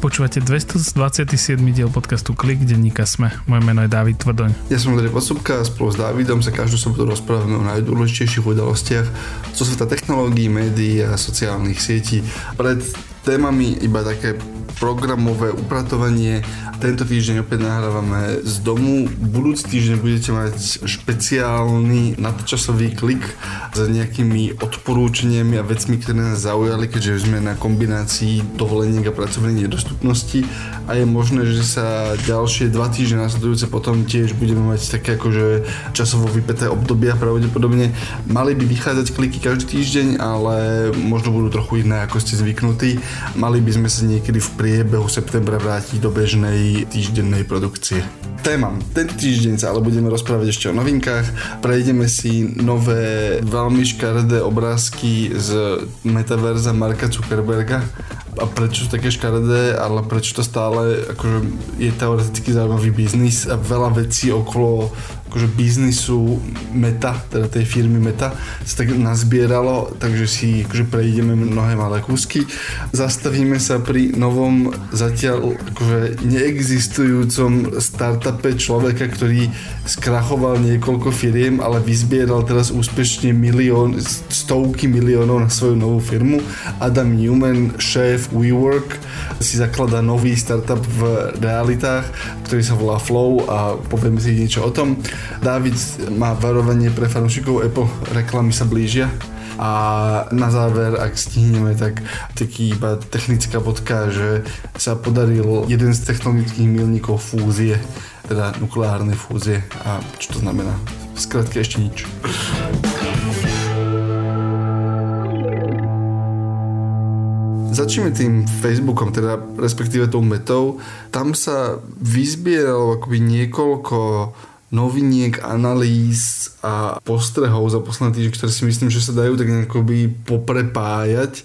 Počúvate 227. diel podcastu Klik, denníka Sme. Moje meno je David Tvrdoň. Ja som Andrej Posúbka a spolu s Davidom sa každú sobotu rozprávame o najdôležitejších udalostiach zo sveta technológií, médií a sociálnych sietí. Pred témami iba také programové upratovanie. Tento týždeň opäť nahrávame z domu. Budúci týždeň budete mať špeciálny nadčasový klik s nejakými odporúčaniami a vecmi, ktoré nás zaujali, keďže sme na kombinácii dovoleniek a pracovnej nedostupnosti a je možné, že sa ďalšie dva týždne nasledujúce potom tiež budeme mať také akože časovo vypeté obdobia pravdepodobne. Mali by vychádzať kliky každý týždeň, ale možno budú trochu iné, ako ste zvyknutí. Mali by sme sa niekedy v priebehu septembra vrátiť do bežnej týždennej produkcie. Téma. Tento týždeň sa ale budeme rozprávať ešte o novinkách. Prejdeme si nové veľmi škaredé obrázky z metaverza Marka Zuckerberga a prečo sú také škaredé, ale prečo to stále akože je teoreticky zaujímavý biznis a veľa vecí okolo akože biznisu Meta, teda tej firmy Meta, sa tak nazbieralo, takže si akože prejdeme mnohé malé kúsky. Zastavíme sa pri novom zatiaľ akože neexistujúcom startupe človeka, ktorý skrachoval niekoľko firiem, ale vyzbieral teraz úspešne milión, stovky miliónov na svoju novú firmu. Adam Newman, šéf WeWork, si zakladá nový startup v realitách, ktorý sa volá Flow a povieme si niečo o tom. David má varovanie pre fanúšikov Apple, reklamy sa blížia. A na záver, ak stihneme, tak taký iba technická bodka, že sa podaril jeden z technologických milníkov fúzie, teda nukleárnej fúzie. A čo to znamená? Skrátka ešte nič. Začneme tým Facebookom, teda respektíve tou metou. Tam sa vyzbieralo akoby niekoľko noviniek, analýz a postrehov za posledné týždne, ktoré si myslím, že sa dajú tak by poprepájať.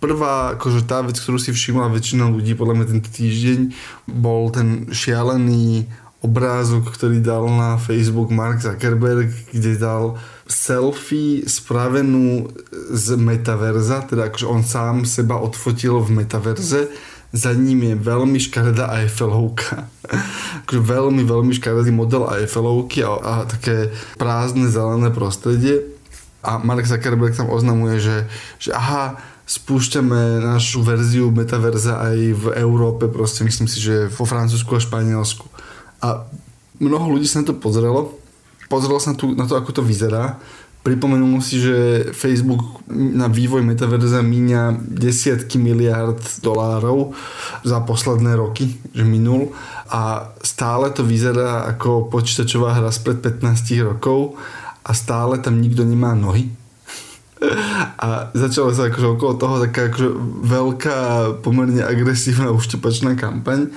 Prvá, akože tá vec, ktorú si všimla väčšina ľudí podľa mňa tento týždeň, bol ten šialený obrázok, ktorý dal na Facebook Mark Zuckerberg, kde dal selfie spravenú z metaverza, teda akože on sám seba odfotil v metaverze za ním je veľmi škaredá Eiffelovka. akože veľmi, veľmi škaredý model Eiffelovky a, a také prázdne zelené prostredie. A Mark Zuckerberg tam oznamuje, že, že aha, spúšťame našu verziu metaverza aj v Európe, proste myslím si, že vo Francúzsku a Španielsku. A mnoho ľudí sa na to pozrelo, pozrelo sa na, to, na to, ako to vyzerá. Pripomenul si, že Facebook na vývoj metaverza míňa desiatky miliard dolárov za posledné roky, že minul. A stále to vyzerá ako počítačová hra spred 15 rokov a stále tam nikto nemá nohy. A začala sa akože okolo toho taká akože veľká, pomerne agresívna uštepačná kampaň,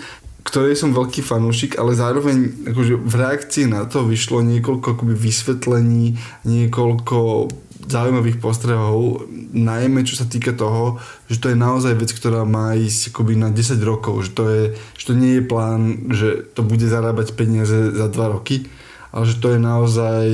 ktorej som veľký fanúšik, ale zároveň akože v reakcii na to vyšlo niekoľko akoby vysvetlení, niekoľko zaujímavých postrehov, najmä čo sa týka toho, že to je naozaj vec, ktorá má ísť akoby na 10 rokov, že to, je, že to nie je plán, že to bude zarábať peniaze za 2 roky, ale že to je naozaj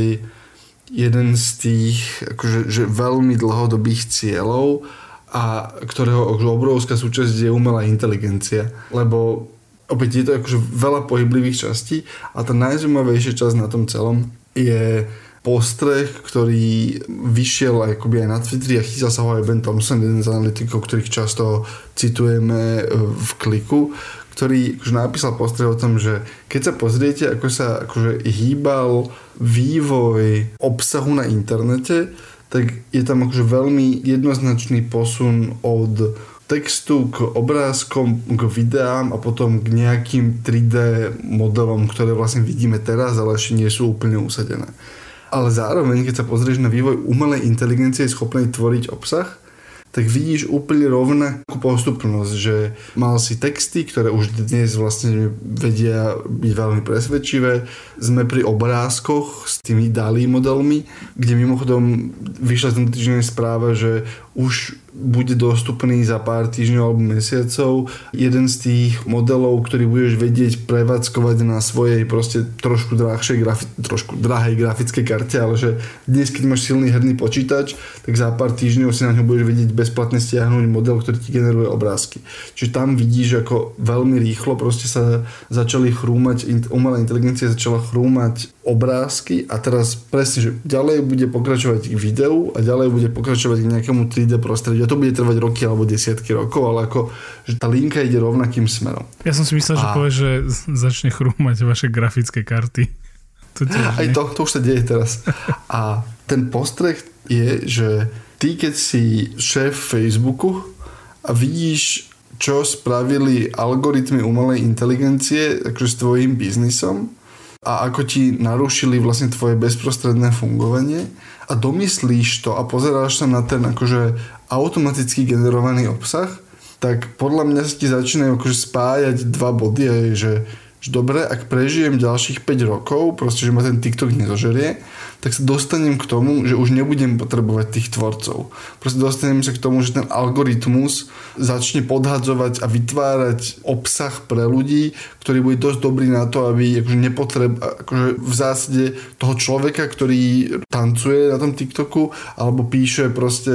jeden z tých akože, že veľmi dlhodobých cieľov a ktorého obrovská súčasť je umelá inteligencia, lebo opäť je to akože veľa pohyblivých častí a tá najzaujímavejšia časť na tom celom je postreh, ktorý vyšiel akoby aj na Twitteri a chytil sa ho aj Ben Thompson, jeden z analytikov, ktorých často citujeme e, v kliku, ktorý akože napísal postreh o tom, že keď sa pozriete, ako sa akože hýbal vývoj obsahu na internete, tak je tam akože veľmi jednoznačný posun od textu k obrázkom, k videám a potom k nejakým 3D modelom, ktoré vlastne vidíme teraz, ale ešte nie sú úplne usadené. Ale zároveň, keď sa pozrieš na vývoj umelej inteligencie schopnej tvoriť obsah, tak vidíš úplne rovnakú postupnosť, že mal si texty, ktoré už dnes vlastne vedia byť veľmi presvedčivé. Sme pri obrázkoch s tými DALI modelmi, kde mimochodom vyšla z týždeň správa, že už bude dostupný za pár týždňov alebo mesiacov. Jeden z tých modelov, ktorý budeš vedieť prevádzkovať na svojej proste trošku drahšej, grafi- trošku drahej grafickej karte, ale že dnes, keď máš silný herný počítač, tak za pár týždňov si na ňo budeš vedieť bezplatne stiahnuť model, ktorý ti generuje obrázky. Čiže tam vidíš, ako veľmi rýchlo proste sa začali chrúmať, umelá inteligencia začala chrúmať obrázky a teraz presne, že ďalej bude pokračovať k videu a ďalej bude pokračovať k nejakému 3D prostrediu. A to bude trvať roky alebo desiatky rokov, ale ako, že tá linka ide rovnakým smerom. Ja som si myslel, a... že povie, že začne chrúmať vaše grafické karty. To Aj to, to už sa deje teraz. A ten postreh je, že ty keď si šéf Facebooku a vidíš, čo spravili algoritmy umelej inteligencie akože s tvojim biznisom, a ako ti narušili vlastne tvoje bezprostredné fungovanie a domyslíš to a pozeráš sa na ten akože automaticky generovaný obsah, tak podľa mňa ti začínajú akože spájať dva body a je, že že dobre, ak prežijem ďalších 5 rokov, proste, že ma ten TikTok nezožerie, tak sa dostanem k tomu, že už nebudem potrebovať tých tvorcov. Proste dostanem sa k tomu, že ten algoritmus začne podhadzovať a vytvárať obsah pre ľudí, ktorý bude dosť dobrý na to, aby akože nepotreb, akože v zásade toho človeka, ktorý tancuje na tom TikToku alebo píše proste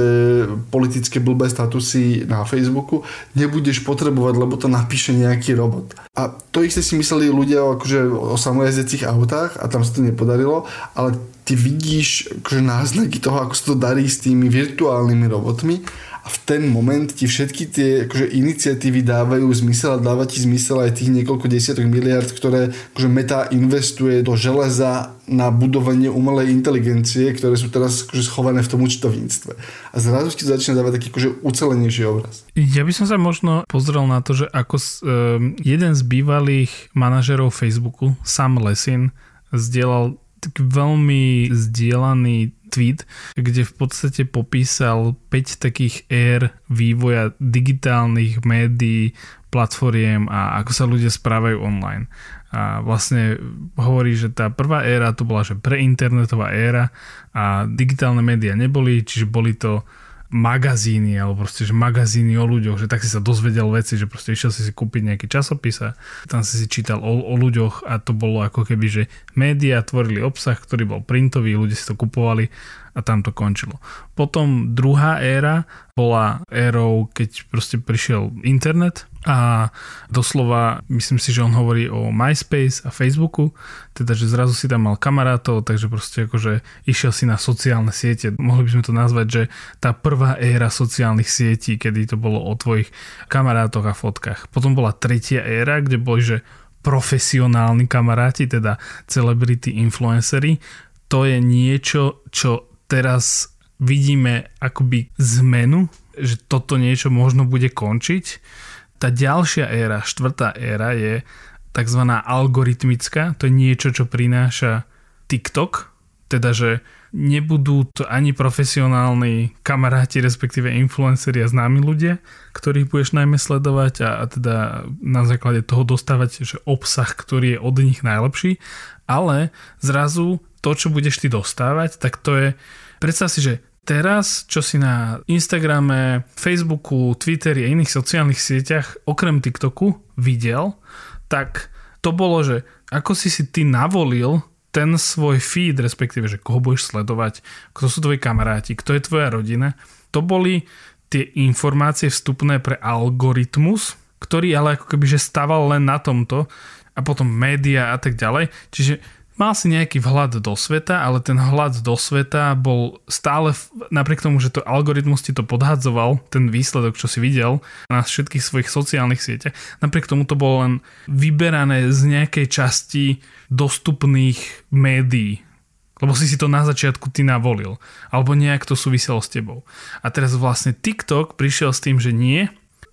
politické blbé statusy na Facebooku, nebudeš potrebovať, lebo to napíše nejaký robot. A to isté si mysleli ľudia akože o samojazdecích autách a tam sa to nepodarilo, ale ty vidíš akože náznaky toho, ako sa to darí s tými virtuálnymi robotmi a v ten moment ti všetky tie akože, iniciatívy dávajú zmysel a dáva ti zmysel aj tých niekoľko desiatok miliard, ktoré akože Meta investuje do železa na budovanie umelej inteligencie, ktoré sú teraz akože, schované v tom účtovníctve. A zrazu ti začína dávať taký akože, ucelenejší obraz. Ja by som sa možno pozrel na to, že ako um, jeden z bývalých manažerov Facebooku, Sam Lesin, zdieľal taký veľmi zdieľaný tweet, kde v podstate popísal 5 takých ér vývoja digitálnych médií, platformiem a ako sa ľudia správajú online. A vlastne hovorí, že tá prvá éra to bola, že preinternetová éra a digitálne médiá neboli, čiže boli to magazíny, alebo proste, že magazíny o ľuďoch, že tak si sa dozvedel veci, že proste išiel si si kúpiť nejaký časopis a tam si si čítal o, o ľuďoch a to bolo ako keby, že médiá tvorili obsah, ktorý bol printový, ľudia si to kupovali a tam to končilo. Potom druhá éra bola érou, keď proste prišiel internet a doslova, myslím si, že on hovorí o MySpace a Facebooku, teda, že zrazu si tam mal kamarátov, takže proste akože išiel si na sociálne siete. Mohli by sme to nazvať, že tá prvá éra sociálnych sietí, kedy to bolo o tvojich kamarátoch a fotkách. Potom bola tretia éra, kde boli, že profesionálni kamaráti, teda celebrity influencery, to je niečo, čo teraz vidíme akoby zmenu, že toto niečo možno bude končiť. Tá ďalšia éra, štvrtá éra je tzv. algoritmická, to je niečo, čo prináša TikTok, teda že nebudú to ani profesionálni kamaráti, respektíve influenceri a známi ľudia, ktorých budeš najmä sledovať a, a teda na základe toho dostávať že obsah, ktorý je od nich najlepší, ale zrazu to, čo budeš ty dostávať, tak to je Predstav si, že teraz, čo si na Instagrame, Facebooku, Twitteri a iných sociálnych sieťach, okrem TikToku, videl, tak to bolo, že ako si si ty navolil ten svoj feed, respektíve, že koho budeš sledovať, kto sú tvoji kamaráti, kto je tvoja rodina, to boli tie informácie vstupné pre algoritmus, ktorý ale ako keby že stával len na tomto a potom média a tak ďalej. Čiže mal si nejaký vhľad do sveta, ale ten hľad do sveta bol stále, napriek tomu, že to algoritmus ti to podhadzoval, ten výsledok, čo si videl na všetkých svojich sociálnych sieťach, napriek tomu to bolo len vyberané z nejakej časti dostupných médií, lebo si si to na začiatku ty navolil. Alebo nejak to súviselo s tebou. A teraz vlastne TikTok prišiel s tým, že nie,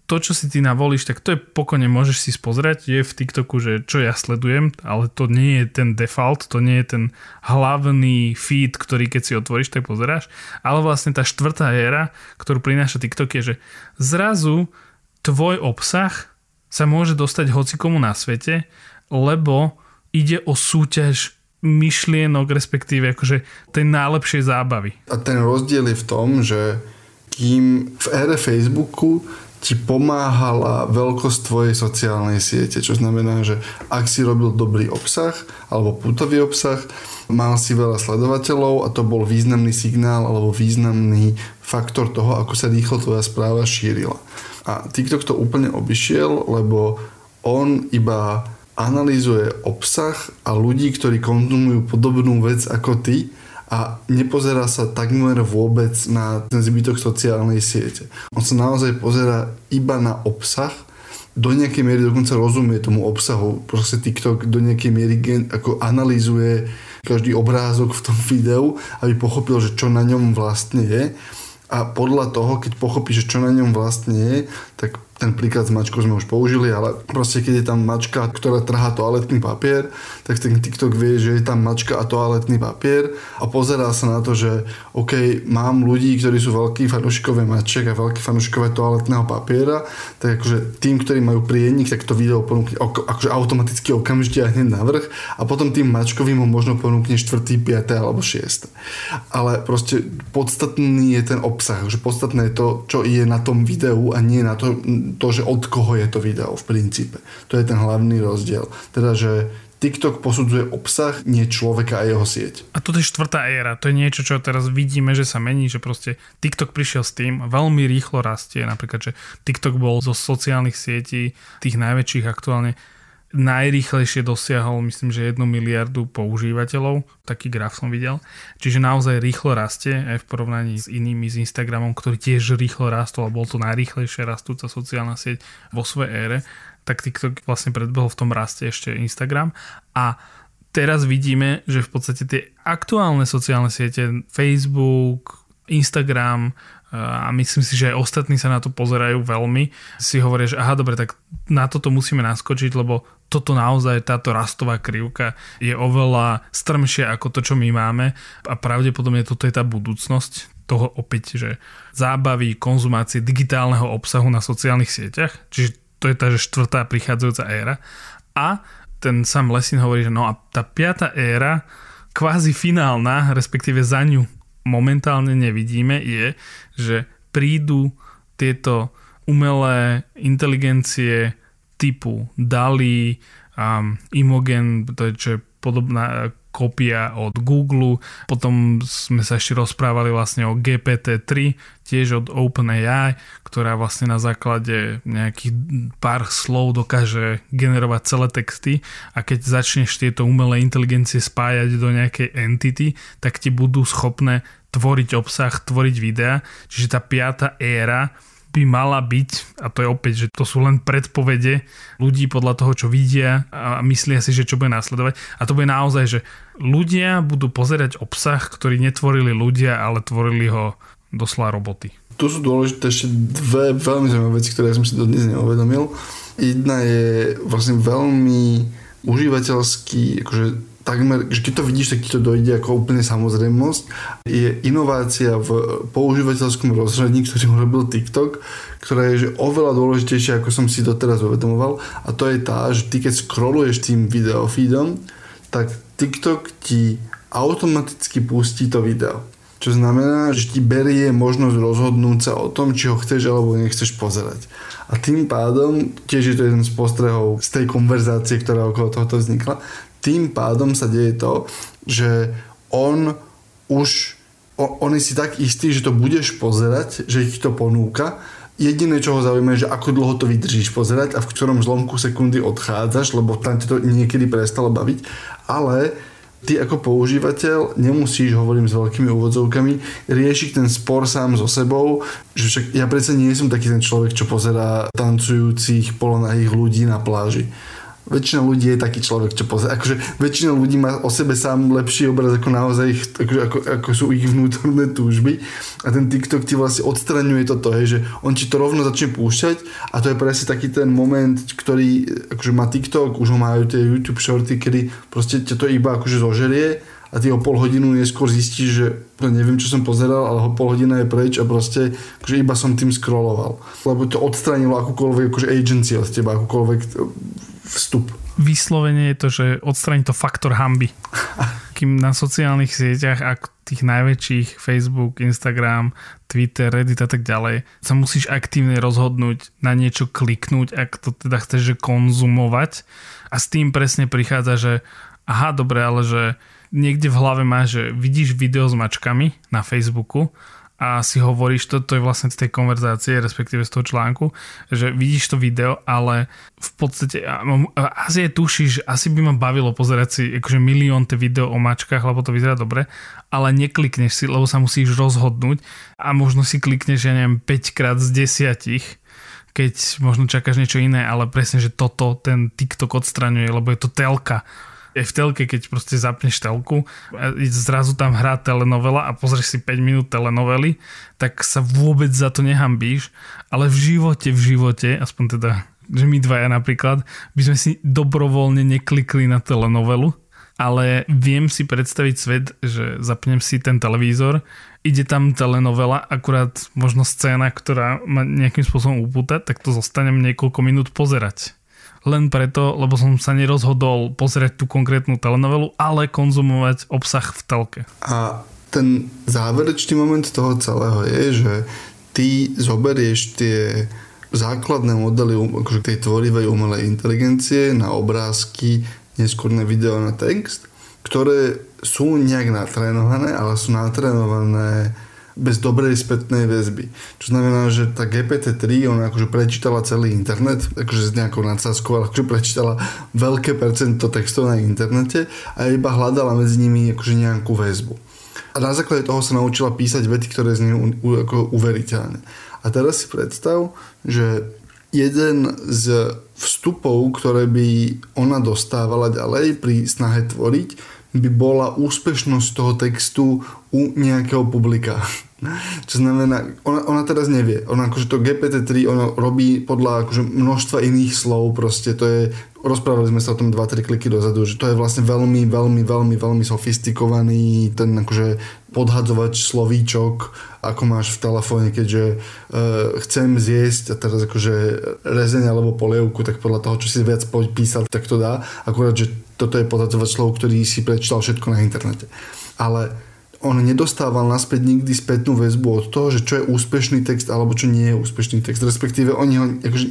to, čo si ty navolíš, tak to je pokojne, môžeš si spozrieť, je v TikToku, že čo ja sledujem, ale to nie je ten default, to nie je ten hlavný feed, ktorý keď si otvoríš, tak pozeráš, ale vlastne tá štvrtá éra, ktorú prináša TikTok je, že zrazu tvoj obsah sa môže dostať hocikomu na svete, lebo ide o súťaž myšlienok, respektíve akože tej najlepšej zábavy. A ten rozdiel je v tom, že kým v ére Facebooku ti pomáhala veľkosť tvojej sociálnej siete, čo znamená, že ak si robil dobrý obsah alebo putový obsah, mal si veľa sledovateľov a to bol významný signál alebo významný faktor toho, ako sa rýchlo tvoja správa šírila. A TikTok to úplne obišiel, lebo on iba analýzuje obsah a ľudí, ktorí konzumujú podobnú vec ako ty a nepozerá sa takmer vôbec na ten zbytok sociálnej siete. On sa naozaj pozera iba na obsah, do nejakej miery dokonca rozumie tomu obsahu. Proste TikTok do nejakej miery gen, ako analýzuje každý obrázok v tom videu, aby pochopil, že čo na ňom vlastne je. A podľa toho, keď pochopí, že čo na ňom vlastne je, tak ten príklad s mačkou sme už použili, ale proste keď je tam mačka, ktorá trhá toaletný papier, tak ten TikTok vie, že je tam mačka a toaletný papier a pozerá sa na to, že OK, mám ľudí, ktorí sú veľkí fanúšikové maček a veľkí fanúšikové toaletného papiera, tak akože tým, ktorí majú prienik, tak to video ponúkne akože automaticky okamžite a hneď navrh a potom tým mačkovým ho možno ponúkne 4., 5. alebo 6. Ale proste podstatný je ten obsah, že podstatné je to, čo je na tom videu a nie na to, to, že od koho je to video v princípe. To je ten hlavný rozdiel. Teda, že TikTok posudzuje obsah, nie človeka a jeho sieť. A toto je štvrtá éra. To je niečo, čo teraz vidíme, že sa mení, že proste TikTok prišiel s tým, veľmi rýchlo rastie. Napríklad, že TikTok bol zo sociálnych sietí, tých najväčších aktuálne, najrýchlejšie dosiahol, myslím, že 1 miliardu používateľov. Taký graf som videl. Čiže naozaj rýchlo rastie aj v porovnaní s inými, s Instagramom, ktorý tiež rýchlo rastol a bol to najrýchlejšie rastúca sociálna sieť vo svojej ére. Tak TikTok vlastne predbehol v tom raste ešte Instagram. A teraz vidíme, že v podstate tie aktuálne sociálne siete, Facebook, Instagram, a myslím si, že aj ostatní sa na to pozerajú veľmi, si hovoria, že aha, dobre, tak na toto musíme naskočiť, lebo toto naozaj, táto rastová krivka je oveľa strmšia ako to, čo my máme. A pravdepodobne toto je tá budúcnosť toho opäť, že zábavy, konzumácie digitálneho obsahu na sociálnych sieťach, čiže to je tá že štvrtá prichádzajúca éra. A ten sám Lesin hovorí, že no a tá piata éra, kvázi finálna, respektíve za ňu momentálne nevidíme, je, že prídu tieto umelé inteligencie typu DALI, um, Imogen, to je čo je podobná kopia od Google. Potom sme sa ešte rozprávali vlastne o GPT-3, tiež od OpenAI, ktorá vlastne na základe nejakých pár slov dokáže generovať celé texty a keď začneš tieto umelé inteligencie spájať do nejakej entity, tak ti budú schopné tvoriť obsah, tvoriť videa. Čiže tá piata éra by mala byť, a to je opäť, že to sú len predpovede ľudí podľa toho, čo vidia a myslia si, že čo bude následovať. A to bude naozaj, že ľudia budú pozerať obsah, ktorý netvorili ľudia, ale tvorili ho doslova roboty. Tu sú dôležité ešte dve veľmi zaujímavé veci, ktoré som si dodnes neuvedomil. Jedna je vlastne veľmi užívateľský, akože takmer, že keď to vidíš, tak ti to dojde ako úplne samozrejmosť, je inovácia v používateľskom rozhradí, ktorý robil TikTok, ktorá je že oveľa dôležitejšia, ako som si doteraz uvedomoval a to je tá, že ty keď scrolluješ tým videofeedom, tak TikTok ti automaticky pustí to video. Čo znamená, že ti berie možnosť rozhodnúť sa o tom, či ho chceš alebo nechceš pozerať. A tým pádom, tiež je to jeden z postrehov z tej konverzácie, ktorá okolo tohoto vznikla, tým pádom sa deje to, že on už on je si tak istý, že to budeš pozerať, že ich to ponúka. Jediné, čo ho zaujíma, je, že ako dlho to vydržíš pozerať a v ktorom zlomku sekundy odchádzaš, lebo tam ti to niekedy prestalo baviť. Ale ty ako používateľ nemusíš, hovorím s veľkými úvodzovkami, riešiť ten spor sám so sebou, že však ja predsa nie som taký ten človek, čo pozerá tancujúcich polonahých ľudí na pláži väčšina ľudí je taký človek, čo pozrie. Akože väčšina ľudí má o sebe sám lepší obraz ako naozaj ich, akože, ako, ako sú ich vnútorné túžby. A ten TikTok ti vlastne odstraňuje toto, hej, že on ti to rovno začne púšťať a to je presne taký ten moment, ktorý akože má TikTok, už ho majú tie YouTube shorty, kedy proste ťa to iba akože zožerie a ty o pol hodinu neskôr zistíš, že neviem, čo som pozeral, ale ho pol hodina je preč a proste akože iba som tým scrolloval. Lebo to odstranilo akúkoľvek akože agency od teba, akúkoľvek vstup. Vyslovene je to, že odstraní to faktor hamby. kým na sociálnych sieťach, ak tých najväčších, Facebook, Instagram, Twitter, Reddit a tak ďalej, sa musíš aktívne rozhodnúť na niečo kliknúť, ak to teda chceš že konzumovať a s tým presne prichádza, že aha, dobre, ale že niekde v hlave máš, že vidíš video s mačkami na Facebooku a si hovoríš, to, to je vlastne z tej konverzácie, respektíve z toho článku, že vidíš to video, ale v podstate asi je tušíš, asi by ma bavilo pozerať si akože milión te video o mačkách, lebo to vyzerá dobre, ale neklikneš si, lebo sa musíš rozhodnúť a možno si klikneš, ja neviem, 5 krát z 10 keď možno čakáš niečo iné, ale presne, že toto ten TikTok odstraňuje, lebo je to telka aj v telke, keď proste zapneš telku, zrazu tam hrá telenovela a pozrieš si 5 minút telenovely, tak sa vôbec za to nehambíš, ale v živote, v živote, aspoň teda, že my dvaja napríklad, by sme si dobrovoľne neklikli na telenovelu, ale viem si predstaviť svet, že zapnem si ten televízor, ide tam telenovela, akurát možno scéna, ktorá ma nejakým spôsobom upúta, tak to zostanem niekoľko minút pozerať len preto, lebo som sa nerozhodol pozrieť tú konkrétnu telenovelu, ale konzumovať obsah v telke. A ten záverečný moment toho celého je, že ty zoberieš tie základné modely akože tej tvorivej umelej inteligencie na obrázky, neskôr na video, na text, ktoré sú nejak natrénované, ale sú natrénované bez dobrej spätnej väzby. Čo znamená, že tá GPT-3, ona akože prečítala celý internet, akože s nejakou nadsázkou, ale akože prečítala veľké percento textov na internete a iba hľadala medzi nimi akože nejakú väzbu. A na základe toho sa naučila písať vety, ktoré z u, u, ako uveriteľné. A teraz si predstav, že jeden z vstupov, ktoré by ona dostávala ďalej pri snahe tvoriť, by bola úspešnosť toho textu u nejakého publika. Čo znamená, ona, ona teraz nevie. Ona akože to GPT-3 ono robí podľa akože množstva iných slov proste. To je, rozprávali sme sa o tom 2-3 kliky dozadu, že to je vlastne veľmi, veľmi, veľmi, veľmi sofistikovaný ten akože podhadzovač slovíčok, ako máš v telefóne, keďže uh, chcem zjesť a teraz akože rezeň alebo polievku, tak podľa toho, čo si viac písal, tak to dá. Akurát, že toto je podhadzovač slov, ktorý si prečítal všetko na internete. Ale on nedostával naspäť nikdy spätnú väzbu od toho, že čo je úspešný text alebo čo nie je úspešný text. Respektíve oni ho, akože,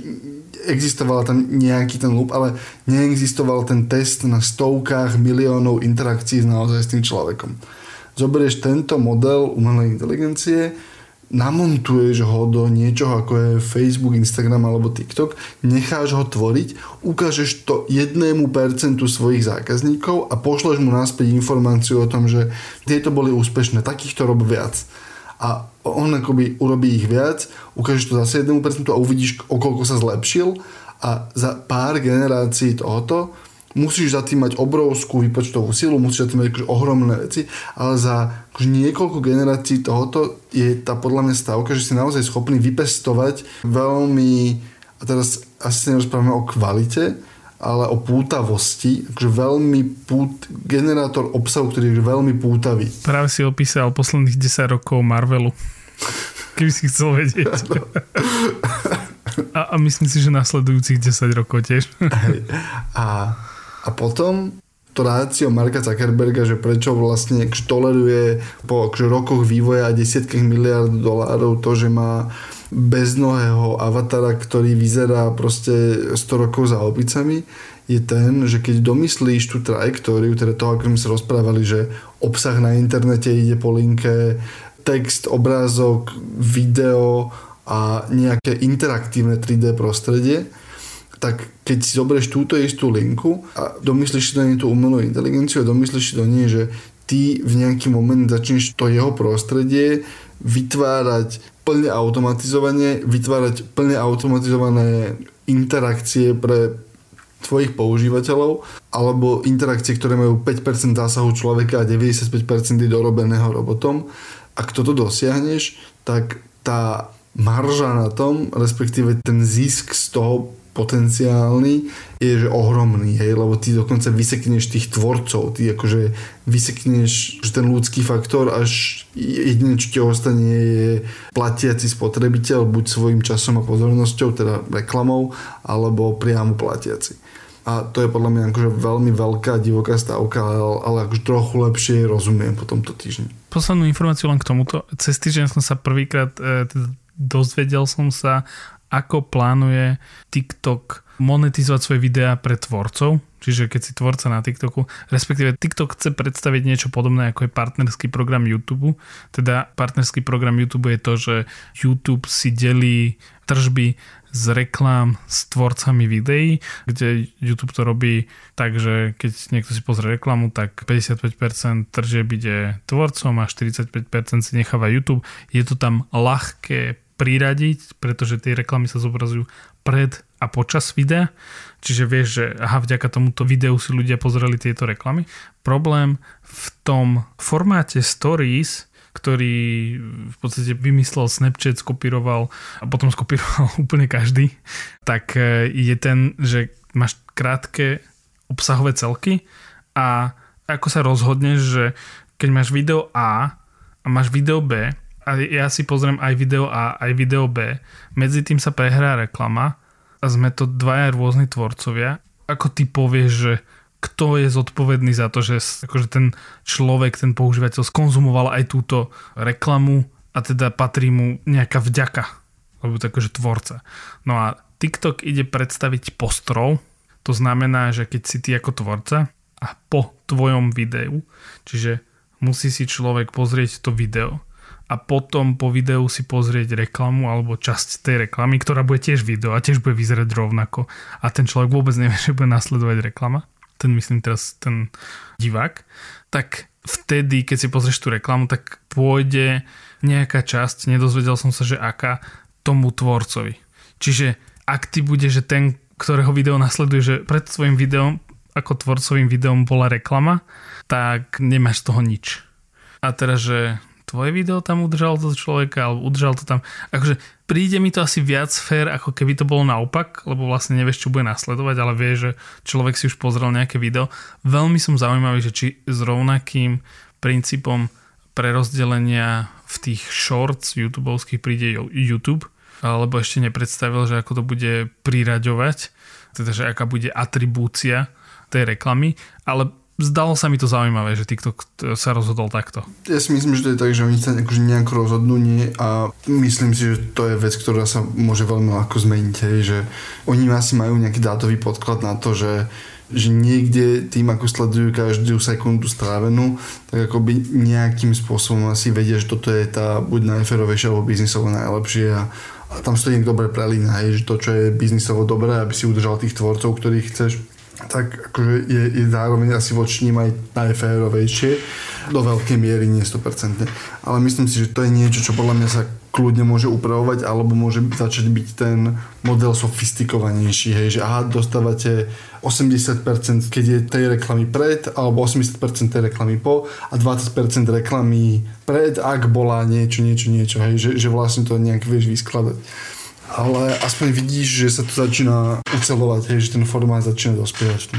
existoval tam nejaký ten loop, ale neexistoval ten test na stovkách miliónov interakcií naozaj s tým človekom. Zoberieš tento model umelej inteligencie, namontuješ ho do niečoho ako je Facebook, Instagram alebo TikTok, necháš ho tvoriť, ukážeš to jednému percentu svojich zákazníkov a pošleš mu naspäť informáciu o tom, že tieto boli úspešné, takýchto rob viac. A on akoby urobí ich viac, ukážeš to zase jednému percentu a uvidíš, o koľko sa zlepšil a za pár generácií tohoto musíš za tým mať obrovskú výpočtovú silu, musíš za tým mať akože ohromné veci, ale za akože niekoľko generácií tohoto je tá podľa mňa stavka, že si naozaj schopný vypestovať veľmi, a teraz asi nerozprávame o kvalite, ale o pútavosti, akože veľmi pút, generátor obsahu, ktorý je veľmi pútavý. Práve si opísal posledných 10 rokov Marvelu. Keby si chcel vedieť. a, a myslím si, že nasledujúcich 10 rokov tiež. Hej. A a potom to rácio Marka Zuckerberga, že prečo vlastne toleruje po akože rokoch vývoja a desiatkách miliard dolárov to, že má beznohého avatara, ktorý vyzerá proste 100 rokov za opicami, je ten, že keď domyslíš tú trajektóriu, teda toho, ako sme sa rozprávali, že obsah na internete ide po linke, text, obrázok, video a nejaké interaktívne 3D prostredie, tak keď si zoberieš túto istú linku a domyslíš si do nej tú umelú inteligenciu a domyslíš si do nej, že ty v nejaký moment začneš to jeho prostredie vytvárať plne automatizovanie, vytvárať plne automatizované interakcie pre tvojich používateľov alebo interakcie, ktoré majú 5% zásahu človeka a 95% je dorobeného robotom. Ak toto dosiahneš, tak tá marža na tom, respektíve ten zisk z toho potenciálny je že ohromný, hej, lebo ty dokonca vysekneš tých tvorcov, ty akože vysekneš že ten ľudský faktor, až jediné, čo ti ostane je platiaci spotrebiteľ, buď svojim časom a pozornosťou, teda reklamou, alebo priamo platiaci. a to je podľa mňa akože veľmi veľká divoká stavka, ale, ale akože trochu lepšie rozumiem po tomto týždni. Poslednú informáciu len k tomuto. Cez týždeň som sa prvýkrát e, teda dozvedel som sa, ako plánuje TikTok monetizovať svoje videá pre tvorcov. Čiže keď si tvorca na TikToku, respektíve TikTok chce predstaviť niečo podobné ako je partnerský program YouTube. Teda partnerský program YouTube je to, že YouTube si delí tržby z reklám s tvorcami videí, kde YouTube to robí tak, že keď niekto si pozrie reklamu, tak 55% tržieb ide tvorcom a 45% si necháva YouTube. Je to tam ľahké priradiť, pretože tie reklamy sa zobrazujú pred a počas videa. Čiže vieš, že aha, vďaka tomuto videu si ľudia pozreli tieto reklamy. Problém v tom formáte stories ktorý v podstate vymyslel Snapchat, skopíroval a potom skopíroval úplne každý, tak e, je ten, že máš krátke obsahové celky a ako sa rozhodneš, že keď máš video A a máš video B a ja si pozriem aj video A, aj video B, medzi tým sa prehrá reklama a sme to dvaja rôzni tvorcovia, ako ty povieš, že kto je zodpovedný za to, že akože ten človek, ten používateľ skonzumoval aj túto reklamu a teda patrí mu nejaká vďaka, alebo to akože tvorca. No a TikTok ide predstaviť postrov, to znamená, že keď si ty ako tvorca a po tvojom videu, čiže musí si človek pozrieť to video a potom po videu si pozrieť reklamu alebo časť tej reklamy, ktorá bude tiež video a tiež bude vyzerať rovnako a ten človek vôbec nevie, že bude nasledovať reklama ten myslím teraz ten divák, tak vtedy, keď si pozrieš tú reklamu, tak pôjde nejaká časť, nedozvedel som sa, že aká, tomu tvorcovi. Čiže ak ty bude, že ten, ktorého video nasleduje, že pred svojim videom, ako tvorcovým videom bola reklama, tak nemáš z toho nič. A teraz, že tvoje video tam udržal to človeka, alebo udržal to tam. Akože príde mi to asi viac fér, ako keby to bolo naopak, lebo vlastne nevieš, čo bude nasledovať, ale vie, že človek si už pozrel nejaké video. Veľmi som zaujímavý, že či s rovnakým princípom prerozdelenia v tých shorts youtubovských príde YouTube, alebo ešte nepredstavil, že ako to bude priraďovať, teda že aká bude atribúcia tej reklamy, ale zdalo sa mi to zaujímavé, že TikTok sa rozhodol takto. Ja si myslím, že to je tak, že oni sa akože nejako rozhodnú nie? A myslím si, že to je vec, ktorá sa môže veľmi ľahko zmeniť, hej, že oni asi majú nejaký dátový podklad na to, že že niekde tým, ako sledujú každú sekundu strávenú, tak ako by nejakým spôsobom asi vedia, že toto je tá buď najferovejšia alebo biznisovo najlepšie a, a tam stojí dobre prelína, že to, čo je biznisovo dobré, aby si udržal tých tvorcov, ktorých chceš, tak akože je, je zároveň asi voči ním aj najférovejšie. Do veľkej miery, nie 100%. Ale myslím si, že to je niečo, čo podľa mňa sa kľudne môže upravovať, alebo môže začať byť ten model sofistikovanejší, hej, že aha, dostávate 80% keď je tej reklamy pred, alebo 80% tej reklamy po a 20% reklamy pred, ak bola niečo, niečo, niečo, hej, že, že vlastne to nejak vieš vyskladať ale aspoň vidíš, že sa to začína ucelovať, hej, že ten formát začína dospievať v.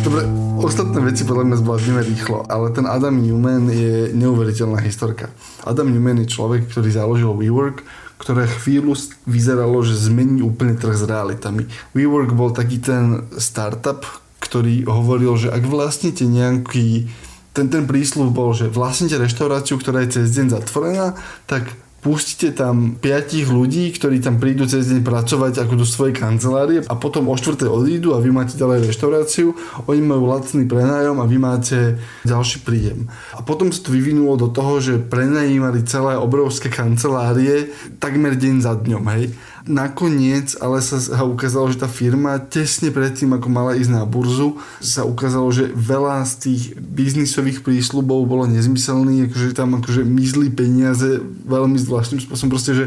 Dobre, ostatné veci podľa mňa zvládneme rýchlo, ale ten Adam Newman je neuveriteľná historka. Adam Newman je človek, ktorý založil WeWork, ktoré chvíľu vyzeralo, že zmení úplne trh s realitami. WeWork bol taký ten startup, ktorý hovoril, že ak vlastnite nejaký ten, ten prísľub bol, že vlastnite reštauráciu, ktorá je cez deň zatvorená, tak pustíte tam piatich ľudí, ktorí tam prídu cez deň pracovať ako do svojej kancelárie a potom o štvrté odídu a vy máte ďalej reštauráciu, oni majú lacný prenájom a vy máte ďalší príjem. A potom sa to vyvinulo do toho, že prenajímali celé obrovské kancelárie takmer deň za dňom, hej. Nakoniec ale sa ukázalo, že tá firma tesne predtým, ako mala ísť na burzu, sa ukázalo, že veľa z tých biznisových prísľubov bolo nezmyselných, akože tam akože mizli peniaze veľmi zvláštnym spôsobom. Proste, že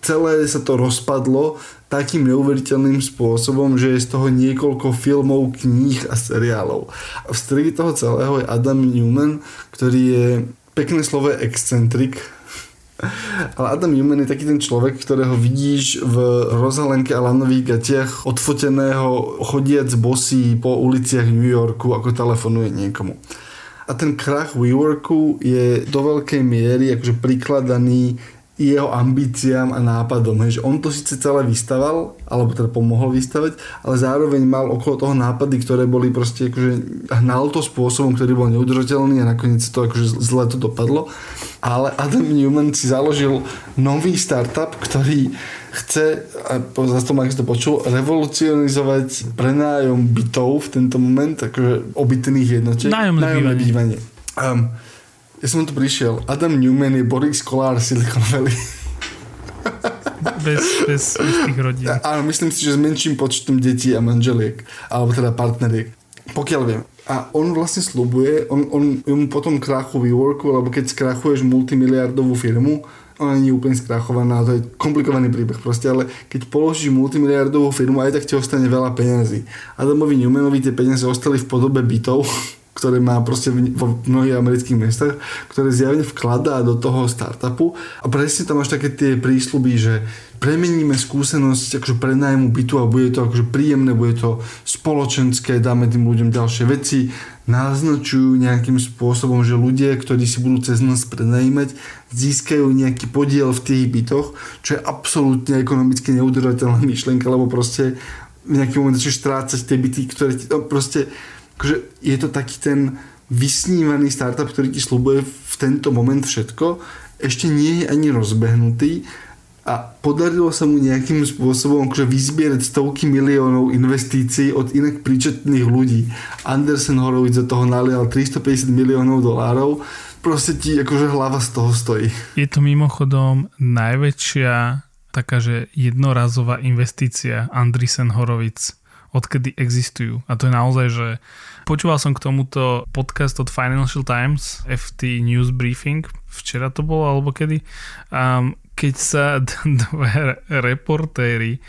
celé sa to rozpadlo takým neuveriteľným spôsobom, že je z toho niekoľko filmov, kníh a seriálov. A v strede toho celého je Adam Newman, ktorý je pekné slovo excentrik, ale Adam Newman je taký ten človek, ktorého vidíš v rozalenke a lanových gatiach odfoteného chodiac bosí po uliciach New Yorku, ako telefonuje niekomu. A ten krach WeWorku je do veľkej miery akože prikladaný jeho ambíciám a nápadom. Hej, že on to síce celé vystaval, alebo teda pomohol vystavať, ale zároveň mal okolo toho nápady, ktoré boli proste akože hnal to spôsobom, ktorý bol neudržateľný a nakoniec to akože zle to dopadlo. Ale Adam Newman si založil nový startup, ktorý chce, a zase to Max to počul, revolucionizovať prenájom bytov v tento moment, akože obytných jednotiek. Nájomné, nájomné bývanie. bývanie. Um, ja som tu prišiel. Adam Newman je Boris Kolár Silicon Valley. Bez, bez, bez tých rodín. Áno, myslím si, že s menším počtom detí a manželiek. Alebo teda partneriek. Pokiaľ viem. A on vlastne slubuje, on, on, on potom krachu WeWorku, lebo keď skrachuješ multimiliardovú firmu, ona nie je úplne skrachovaná, to je komplikovaný príbeh proste, ale keď položíš multimiliardovú firmu, aj tak ti ostane veľa peniazy. Adamovi Newmanovi tie peniaze ostali v podobe bytov, ktoré má proste vo mnohých amerických mestách, ktoré zjavne vkladá do toho startupu. A presne tam máš také tie prísľuby, že premeníme skúsenosť akože prenajmu bytu a bude to akože príjemné, bude to spoločenské, dáme tým ľuďom ďalšie veci, naznačujú nejakým spôsobom, že ľudia, ktorí si budú cez nás prenajímať, získajú nejaký podiel v tých bytoch, čo je absolútne ekonomicky neudržateľná myšlienka, lebo proste v nejaký moment začneš strácať tie byty, ktoré ti, no proste akože je to taký ten vysnívaný startup, ktorý ti slúbuje v tento moment všetko, ešte nie je ani rozbehnutý a podarilo sa mu nejakým spôsobom akože vyzbierať stovky miliónov investícií od inak príčetných ľudí. Andersen Horowitz za toho nalial 350 miliónov dolárov. Proste ti akože hlava z toho stojí. Je to mimochodom najväčšia taká, že jednorazová investícia Andrisen Horowitz odkedy existujú. A to je naozaj, že počúval som k tomuto podcast od Financial Times, FT News Briefing, včera to bolo, alebo kedy, um, keď sa dve reportéry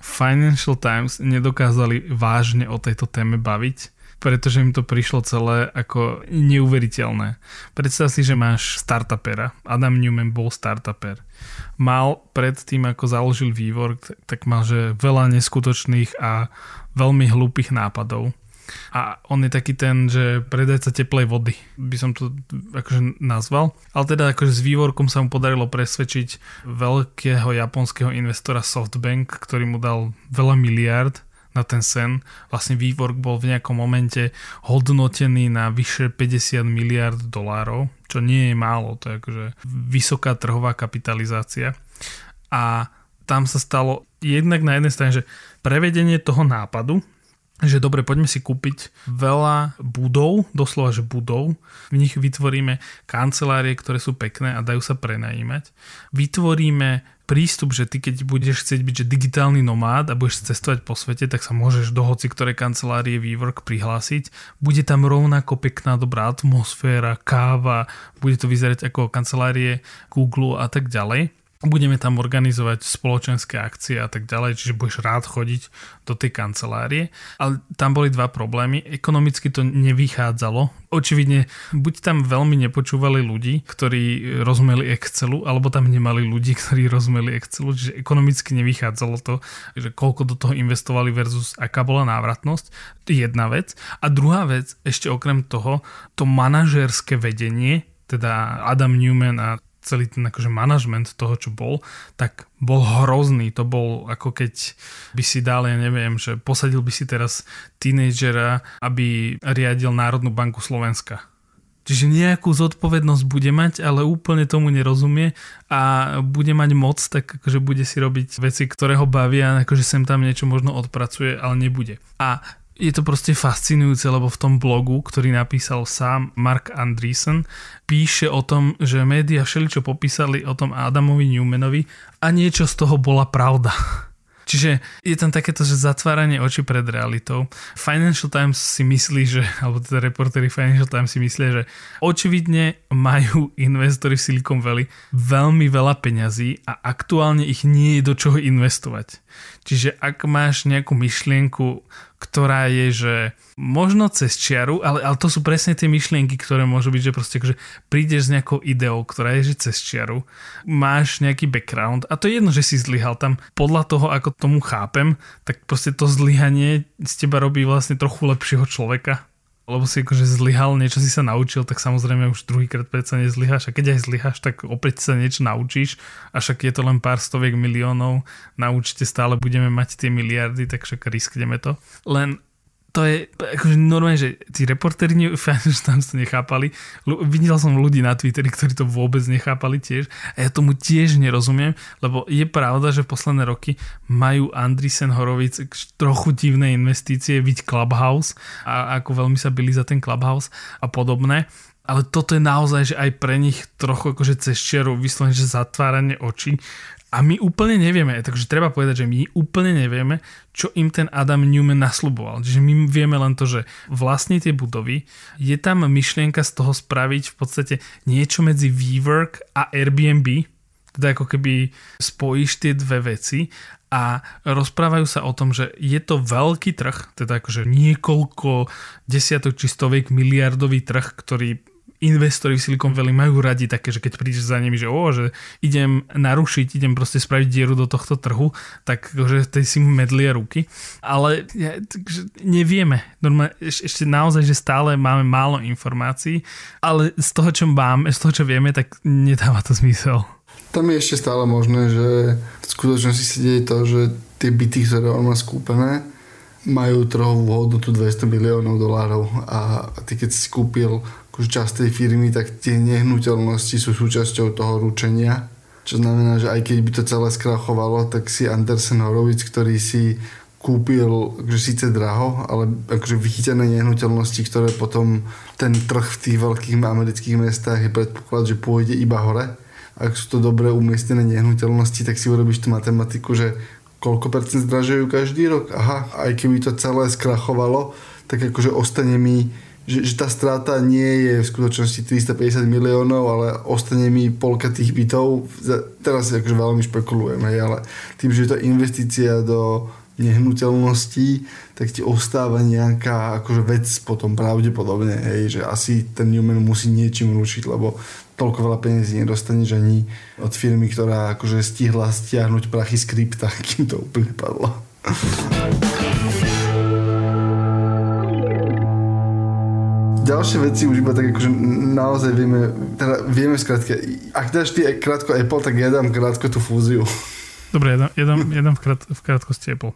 Financial Times nedokázali vážne o tejto téme baviť, pretože im to prišlo celé ako neuveriteľné. Predstav si, že máš startupera. Adam Newman bol startuper. Mal pred tým, ako založil vývor, tak mal že veľa neskutočných a veľmi hlúpych nápadov. A on je taký ten, že predajca teplej vody, by som to akože nazval. Ale teda akože s vývorkom sa mu podarilo presvedčiť veľkého japonského investora Softbank, ktorý mu dal veľa miliard na ten sen. Vlastne vývork bol v nejakom momente hodnotený na vyše 50 miliard dolárov, čo nie je málo, to je akože vysoká trhová kapitalizácia. A tam sa stalo jednak na jednej strane, že prevedenie toho nápadu, že dobre, poďme si kúpiť veľa budov, doslova, že budov, v nich vytvoríme kancelárie, ktoré sú pekné a dajú sa prenajímať. Vytvoríme prístup, že ty keď budeš chcieť byť že digitálny nomád a budeš cestovať po svete, tak sa môžeš do hoci ktorej kancelárie WeWork prihlásiť. Bude tam rovnako pekná, dobrá atmosféra, káva, bude to vyzerať ako kancelárie Google a tak ďalej budeme tam organizovať spoločenské akcie a tak ďalej, čiže budeš rád chodiť do tej kancelárie. Ale tam boli dva problémy. Ekonomicky to nevychádzalo. Očividne buď tam veľmi nepočúvali ľudí, ktorí rozumeli Excelu, alebo tam nemali ľudí, ktorí rozumeli Excelu, čiže ekonomicky nevychádzalo to, že koľko do toho investovali versus aká bola návratnosť. Jedna vec. A druhá vec, ešte okrem toho, to manažérske vedenie, teda Adam Newman a celý ten akože manažment toho, čo bol, tak bol hrozný. To bol ako keď by si dal, ja neviem, že posadil by si teraz tínejdžera, aby riadil Národnú banku Slovenska. Čiže nejakú zodpovednosť bude mať, ale úplne tomu nerozumie a bude mať moc, tak akože bude si robiť veci, ktoré ho bavia, akože sem tam niečo možno odpracuje, ale nebude. A je to proste fascinujúce, lebo v tom blogu, ktorý napísal sám Mark Andreessen, píše o tom, že médiá všeličo popísali o tom Adamovi Newmanovi a niečo z toho bola pravda. Čiže je tam takéto, že zatváranie očí pred realitou. Financial Times si myslí, že, alebo teda reportéri Financial Times si myslia, že očividne majú investori v Silicon Valley veľmi veľa peňazí a aktuálne ich nie je do čoho investovať. Čiže ak máš nejakú myšlienku, ktorá je, že možno cez čiaru, ale, ale to sú presne tie myšlienky, ktoré môžu byť, že proste akože prídeš s nejakou ideou, ktorá je, že cez čiaru, máš nejaký background a to je jedno, že si zlyhal tam. Podľa toho, ako tomu chápem, tak proste to zlyhanie z teba robí vlastne trochu lepšieho človeka. Lebo si akože zlyhal, niečo si sa naučil, tak samozrejme už druhýkrát sa nezlyháš. A keď aj zlyháš, tak opäť sa niečo naučíš. A však je to len pár stoviek miliónov, na účte stále budeme mať tie miliardy, tak však riskneme to. Len to je akože normálne, že tí reportéri ne, tam to nechápali. L- videl som ľudí na Twitteri, ktorí to vôbec nechápali tiež a ja tomu tiež nerozumiem, lebo je pravda, že posledné roky majú Andrisen Horovic trochu divné investície, byť Clubhouse a ako veľmi sa byli za ten Clubhouse a podobné ale toto je naozaj, že aj pre nich trochu akože cez čiaru vyslovene, že zatváranie očí a my úplne nevieme, takže treba povedať, že my úplne nevieme, čo im ten Adam Newman nasľuboval. Čiže my vieme len to, že vlastne tie budovy, je tam myšlienka z toho spraviť v podstate niečo medzi WeWork a Airbnb, teda ako keby spojíš tie dve veci a rozprávajú sa o tom, že je to veľký trh, teda akože niekoľko desiatok či stoviek miliardový trh, ktorý investori v Silicon Valley majú radi také, že keď prídeš za nimi, že o, že idem narušiť, idem proste spraviť dieru do tohto trhu, tak že tej si medlia ruky. Ale ja, takže nevieme. Normálne, ešte naozaj, že stále máme málo informácií, ale z toho, čo máme, z toho, čo vieme, tak nedáva to zmysel. Tam je ešte stále možné, že v skutočnosti sa deje to, že tie byty, ktoré on má skúpené, majú trhovú hodnotu 200 miliónov dolárov a ty keď si kúpil akože časť tej firmy, tak tie nehnuteľnosti sú súčasťou toho ručenia. Čo znamená, že aj keď by to celé skrachovalo, tak si Andersen Horovic, ktorý si kúpil akože síce draho, ale akože vychytené nehnuteľnosti, ktoré potom ten trh v tých veľkých amerických mestách je predpoklad, že pôjde iba hore. Ak sú to dobre umiestnené nehnuteľnosti, tak si urobíš tú matematiku, že koľko percent zdražujú každý rok. Aha, aj keby to celé skrachovalo, tak akože ostane mi že, že tá strata nie je v skutočnosti 350 miliónov, ale ostane mi polka tých bytov. Teraz akože veľmi špekulujem, hej, ale tým, že je to investícia do nehnuteľností, tak ti ostáva nejaká akože vec potom pravdepodobne, hej, že asi ten Newman musí niečím ručiť, lebo toľko veľa peniazí nedostaneš ani od firmy, ktorá akože stihla stiahnuť prachy z krypta, kým to úplne padlo. Ďalšie veci už iba tak akože naozaj vieme, teda vieme skrátka, ak dáš ty krátko Apple, tak ja dám krátko tú fúziu. Dobre, ja dám, ja dám, ja dám v, krát, v krátkosti Apple.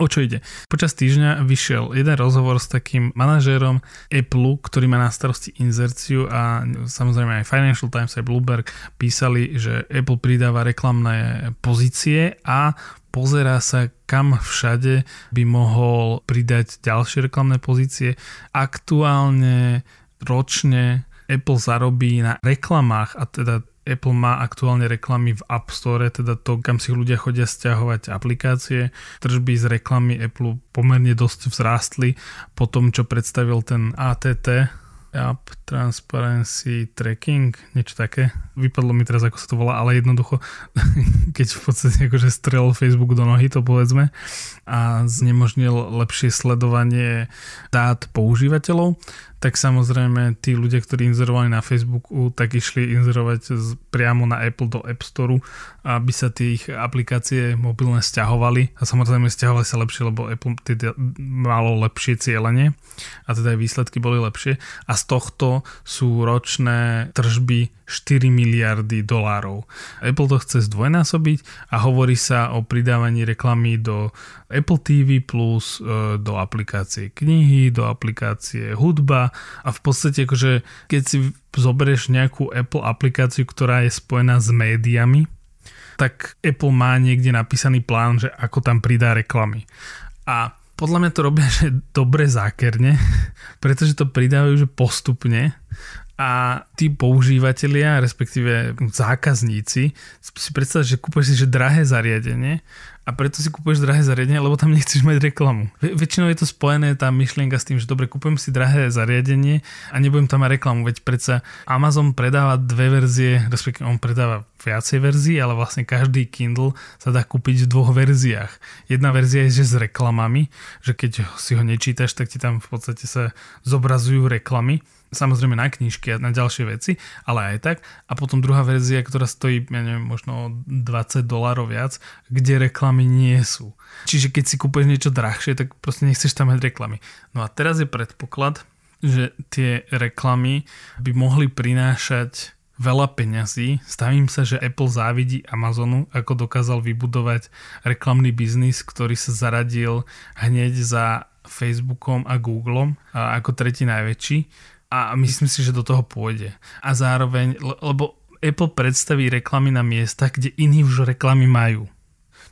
O čo ide? Počas týždňa vyšiel jeden rozhovor s takým manažérom Apple, ktorý má na starosti inzerciu a samozrejme aj Financial Times aj Bloomberg písali, že Apple pridáva reklamné pozície a pozerá sa, kam všade by mohol pridať ďalšie reklamné pozície. Aktuálne ročne Apple zarobí na reklamách a teda Apple má aktuálne reklamy v App Store, teda to, kam si ľudia chodia stiahovať aplikácie. Tržby z reklamy Apple pomerne dosť vzrástli po tom, čo predstavil ten ATT, App Transparency Tracking, niečo také. Vypadlo mi teraz, ako sa to volá, ale jednoducho, keď v podstate akože strel Facebook do nohy, to povedzme, a znemožnil lepšie sledovanie dát používateľov, tak samozrejme tí ľudia, ktorí inzerovali na Facebooku, tak išli inzerovať priamo na Apple do App Store, aby sa tie ich aplikácie mobilné stiahovali a samozrejme stiahovali sa lepšie, lebo Apple teda malo lepšie cieľenie a teda aj výsledky boli lepšie a z tohto sú ročné tržby 4 miliardy dolárov. Apple to chce zdvojnásobiť a hovorí sa o pridávaní reklamy do Apple TV+, plus, e, do aplikácie knihy, do aplikácie hudba a v podstate akože keď si zoberieš nejakú Apple aplikáciu, ktorá je spojená s médiami, tak Apple má niekde napísaný plán, že ako tam pridá reklamy. A podľa mňa to robia že dobre zákerne, pretože to pridávajú že postupne a tí používateľia, respektíve zákazníci, si predstav, že kúpeš si že drahé zariadenie a preto si kúpeš drahé zariadenie, lebo tam nechceš mať reklamu. väčšinou je to spojené tá myšlienka s tým, že dobre, kúpem si drahé zariadenie a nebudem tam mať reklamu, veď predsa Amazon predáva dve verzie, respektíve on predáva viacej verzií, ale vlastne každý Kindle sa dá kúpiť v dvoch verziách. Jedna verzia je že s reklamami, že keď si ho nečítaš, tak ti tam v podstate sa zobrazujú reklamy samozrejme na knižky a na ďalšie veci, ale aj tak. A potom druhá verzia, ktorá stojí, ja neviem, možno 20 dolárov viac, kde reklamy nie sú. Čiže keď si kúpeš niečo drahšie, tak proste nechceš tam mať reklamy. No a teraz je predpoklad, že tie reklamy by mohli prinášať veľa peňazí. Stavím sa, že Apple závidí Amazonu, ako dokázal vybudovať reklamný biznis, ktorý sa zaradil hneď za Facebookom a Googlem ako tretí najväčší a myslím si, že do toho pôjde. A zároveň, lebo Apple predstaví reklamy na miestach, kde iní už reklamy majú.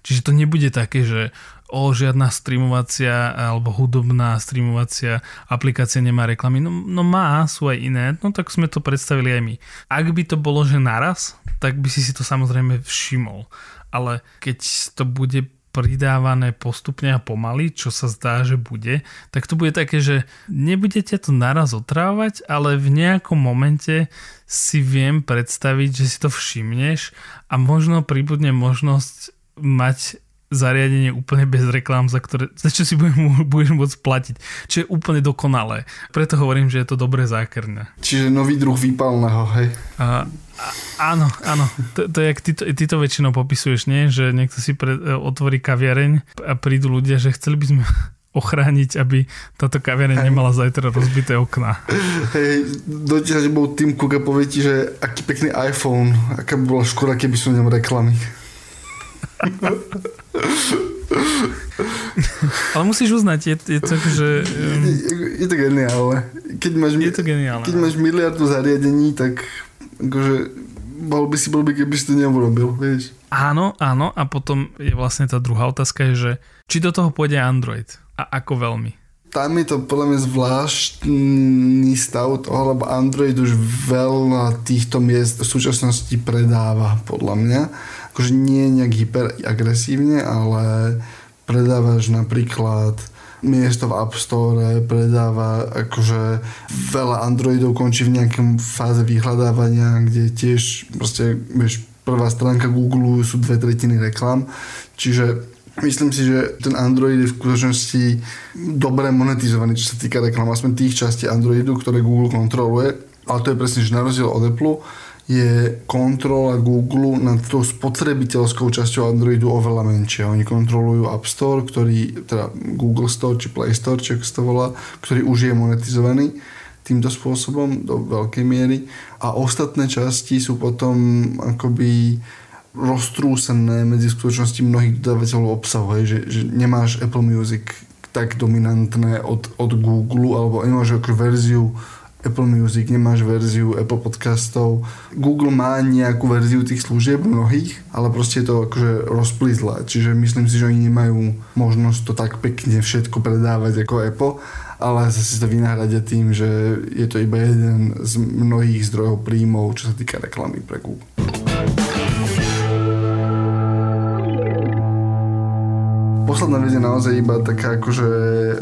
Čiže to nebude také, že o žiadna streamovacia alebo hudobná streamovacia aplikácia nemá reklamy. No, no má, sú aj iné, no tak sme to predstavili aj my. Ak by to bolo, že naraz, tak by si si to samozrejme všimol. Ale keď to bude pridávané postupne a pomaly, čo sa zdá, že bude, tak to bude také, že nebudete to naraz otrávať, ale v nejakom momente si viem predstaviť, že si to všimneš a možno pribudne možnosť mať zariadenie úplne bez reklám, za, ktoré, za čo si budem, budeš môcť platiť. Čo je úplne dokonalé. Preto hovorím, že je to dobré zákrne. Čiže nový druh výpalného, hej? A, a, áno, áno. To, to je, ty to, ty to väčšinou popisuješ, nie? Že niekto si pre, e, otvorí kaviareň a prídu ľudia, že chceli by sme ochrániť, aby táto kaviareň nemala zajtra rozbité okná. Hej, dotiaľ, že bol Tim Cook a povie ti, že aký pekný iPhone, aká by bola škoda, keby som ňom reklamy. Ale musíš uznať, je, je to, že... Um... Je, je to geniálne. Keď máš, je to geniálne. Keď máš miliardu zariadení, tak akože bol by si bol by, keby si to neurobil, vieš. Áno, áno, a potom je vlastne tá druhá otázka, je, že či do toho pôjde Android a ako veľmi? Tam je to podľa mňa zvláštny stav toho, lebo Android už veľa týchto miest v súčasnosti predáva, podľa mňa akože nie nejak hyperagresívne, ale predávaš napríklad miesto v App Store, predáva akože veľa Androidov končí v nejakom fáze vyhľadávania, kde tiež proste, vieš, prvá stránka Google sú dve tretiny reklam, čiže myslím si, že ten Android je v skutočnosti dobre monetizovaný, čo sa týka reklam, aspoň tých častí Androidu, ktoré Google kontroluje, ale to je presne, že na rozdiel od Apple, je kontrola Google nad tou spotrebiteľskou časťou Androidu oveľa menšia. Oni kontrolujú App Store, ktorý, teda Google Store či Play Store, či ako to volá, ktorý už je monetizovaný týmto spôsobom do veľkej miery a ostatné časti sú potom akoby roztrúsené medzi skutočnosti mnohých dodávateľov obsahu, že, že nemáš Apple Music tak dominantné od, od Google alebo nemáš ako verziu Apple Music, nemáš verziu Apple podcastov. Google má nejakú verziu tých služieb mnohých, ale proste je to akože rozplizlé. Čiže myslím si, že oni nemajú možnosť to tak pekne všetko predávať ako Apple, ale zase to vynahradia tým, že je to iba jeden z mnohých zdrojov príjmov, čo sa týka reklamy pre Google. Posledná vec je naozaj iba taká akože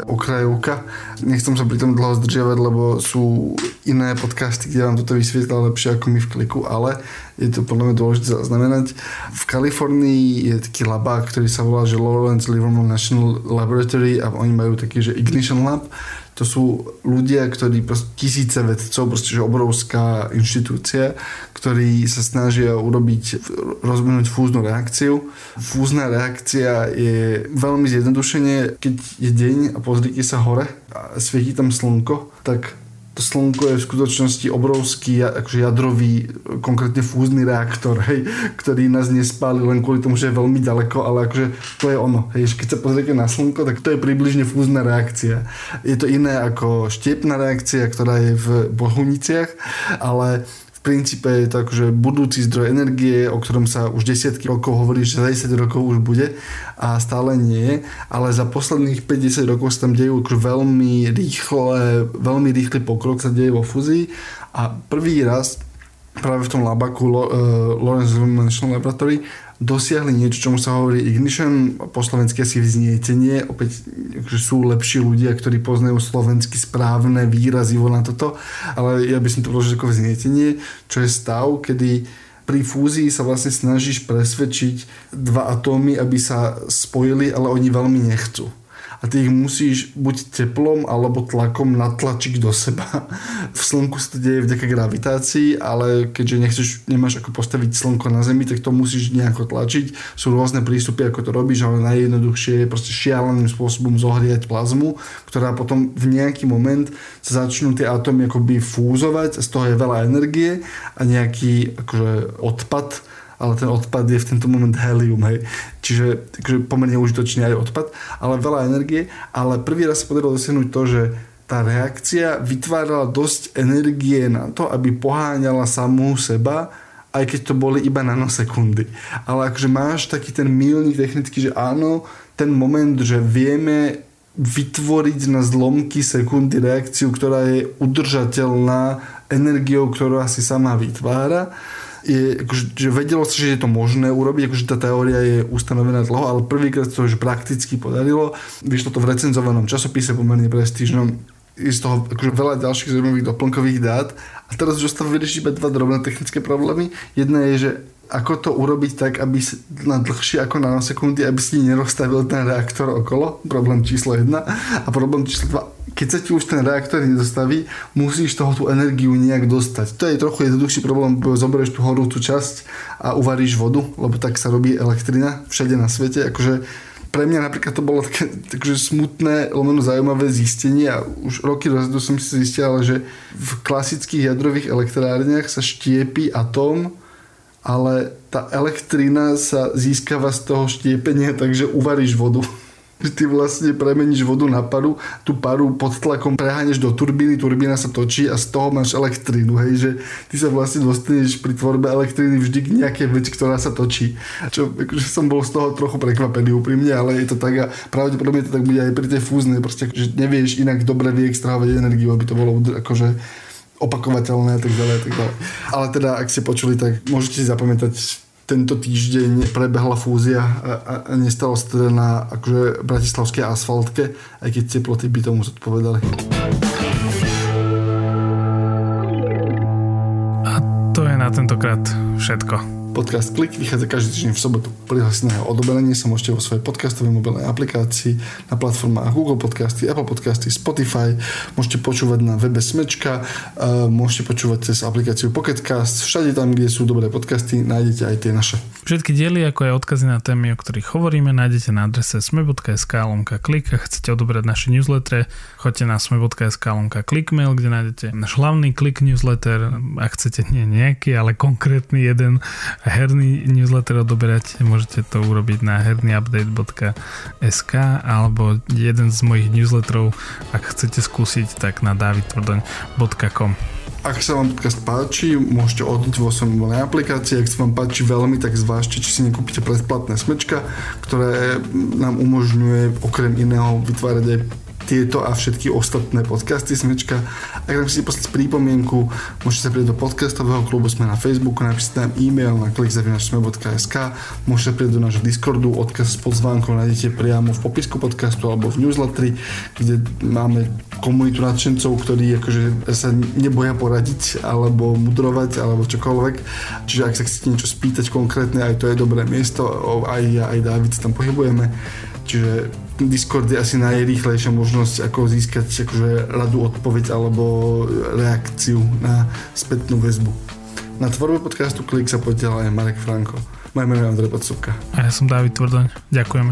okrajovka. Nechcem sa pri tom dlho zdržiavať, lebo sú iné podcasty, kde vám toto vysvietla lepšie ako my v kliku, ale je to podľa mňa dôležité zaznamenať. V Kalifornii je taký labák, ktorý sa volá že Lawrence Livermore National Laboratory a oni majú taký, že Ignition Lab to sú ľudia, ktorí tisíce vedcov, proste že obrovská inštitúcia, ktorí sa snažia urobiť, rozvinúť fúznu reakciu. Fúzna reakcia je veľmi zjednodušenie, keď je deň a pozrite sa hore a svieti tam slnko, tak to slnko je v skutočnosti obrovský akože jadrový, konkrétne fúzny reaktor, hej, ktorý nás nespáli len kvôli tomu, že je veľmi ďaleko, ale akože to je ono. Hej, keď sa pozriete na slnko, tak to je približne fúzna reakcia. Je to iné ako štiepná reakcia, ktorá je v bohuniciach, ale princípe je to akože budúci zdroj energie, o ktorom sa už desiatky rokov hovorí, že za 10 rokov už bude a stále nie ale za posledných 50 rokov sa tam dejú akože veľmi rýchle, veľmi rýchly pokrok sa deje vo fúzii. A prvý raz práve v tom labaku uh, Lawrence National Laboratory dosiahli niečo, čomu sa hovorí ignition, po slovensky asi vznietenie, opäť že sú lepší ľudia, ktorí poznajú slovensky správne výrazy na toto, ale ja by som to vložil ako vznietenie, čo je stav, kedy pri fúzii sa vlastne snažíš presvedčiť dva atómy, aby sa spojili, ale oni veľmi nechcú. A ty ich musíš buď teplom alebo tlakom natlačiť do seba. V slnku sa to deje vďaka gravitácii, ale keďže nechceš, nemáš ako postaviť slnko na zemi, tak to musíš nejako tlačiť. Sú rôzne prístupy, ako to robíš, ale najjednoduchšie je proste šialeným spôsobom zohriať plazmu, ktorá potom v nejaký moment sa začnú tie atómy akoby fúzovať, z toho je veľa energie a nejaký akože odpad ale ten odpad je v tento moment helium, hej. Čiže takže pomerne užitočný aj odpad, ale veľa energie, ale prvý raz sa podarilo dosiahnuť to, že tá reakcia vytvárala dosť energie na to, aby poháňala samú seba, aj keď to boli iba nanosekundy. Ale akože máš taký ten milník technicky, že áno, ten moment, že vieme vytvoriť na zlomky sekundy reakciu, ktorá je udržateľná energiou, ktorú asi sama vytvára je, akože, že vedelo sa, že je to možné urobiť, akože tá teória je ustanovená dlho, ale prvýkrát to už prakticky podarilo. Vyšlo to v recenzovanom časopise pomerne prestížnom je z toho akože veľa ďalších zaujímavých doplnkových dát. A teraz už ostáva vyriešiť iba dva drobné technické problémy. Jedna je, že ako to urobiť tak, aby na dlhšie ako na sekundy, aby si nerozstavil ten reaktor okolo. Problém číslo 1. A problém číslo 2 keď sa ti už ten reaktor nedostaví, musíš toho tú energiu nejak dostať. To je trochu jednoduchší problém, zoberieš tú horúcu časť a uvaríš vodu, lebo tak sa robí elektrina všade na svete. Akože pre mňa napríklad to bolo také takže smutné, lomeno zaujímavé zistenie a už roky dozadu som si zistil, že v klasických jadrových elektrárniach sa štiepi atóm, ale tá elektrina sa získava z toho štiepenia, takže uvaríš vodu ty vlastne premeníš vodu na paru, tú paru pod tlakom preháňaš do turbíny, turbína sa točí a z toho máš elektrínu, hej, že ty sa vlastne dostaneš pri tvorbe elektriny vždy k nejakej veci, ktorá sa točí. Čo akože som bol z toho trochu prekvapený úprimne, ale je to tak a pravdepodobne to tak bude aj pri tej fúznej, proste že nevieš inak dobre vyextrahovať energiu, aby to bolo akože opakovateľné a tak ďalej, a tak ďalej. Ale teda, ak ste počuli, tak môžete si zapamätať tento týždeň prebehla fúzia a, a nestalo sa teda na akože bratislavskej asfaltke, aj keď teploty by tomu zodpovedali. A to je na tentokrát všetko. Podcast Klik vychádza každý týždeň v sobotu. Prihlásiť na jeho odoberanie sa môžete vo svojej podcastovej mobilnej aplikácii na platformách Google Podcasty, Apple Podcasty, Spotify. Môžete počúvať na webe Smečka, môžete počúvať cez aplikáciu Pocketcast. Všade tam, kde sú dobré podcasty, nájdete aj tie naše. Všetky diely, ako aj odkazy na témy, o ktorých hovoríme, nájdete na adrese sme.sk lomka klik. Ak chcete odobrať naše newsletter, choďte na sme.sk lomka klikmail, kde nájdete náš hlavný klik newsletter. Ak chcete nie nejaký, ale konkrétny jeden herný newsletter odoberať, môžete to urobiť na hernyupdate.sk alebo jeden z mojich newsletterov, ak chcete skúsiť, tak na davidtvrdoň.com ak sa vám podcast páči, môžete odniť vo svojom mobilnej applikácii. Ak sa vám páči veľmi, tak zvážte, či si nekúpite predplatné smečka, ktoré nám umožňuje okrem iného vytvárať aj tieto a všetky ostatné podcasty Smečka. Ak nám chcete poslať prípomienku, môžete sa prieť do podcastového klubu, sme na Facebooku, napíšte nám e-mail na klikzavinačsme.sk, môžete prieť do nášho Discordu, odkaz s podzvánkou nájdete priamo v popisku podcastu alebo v newsletteri, kde máme komunitu nadšencov, ktorí akože sa neboja poradiť alebo mudrovať alebo čokoľvek. Čiže ak sa chcete niečo spýtať konkrétne, aj to je dobré miesto, aj ja, aj David tam pohybujeme. Čiže Discord je asi najrýchlejšia možnosť, ako získať akože radu odpoveď alebo reakciu na spätnú väzbu. Na tvorbe podcastu Klik sa podiel aj Marek Franko. Moje meno je Andrej Podsúbka. A ja som David Tvrdoň. Ďakujeme.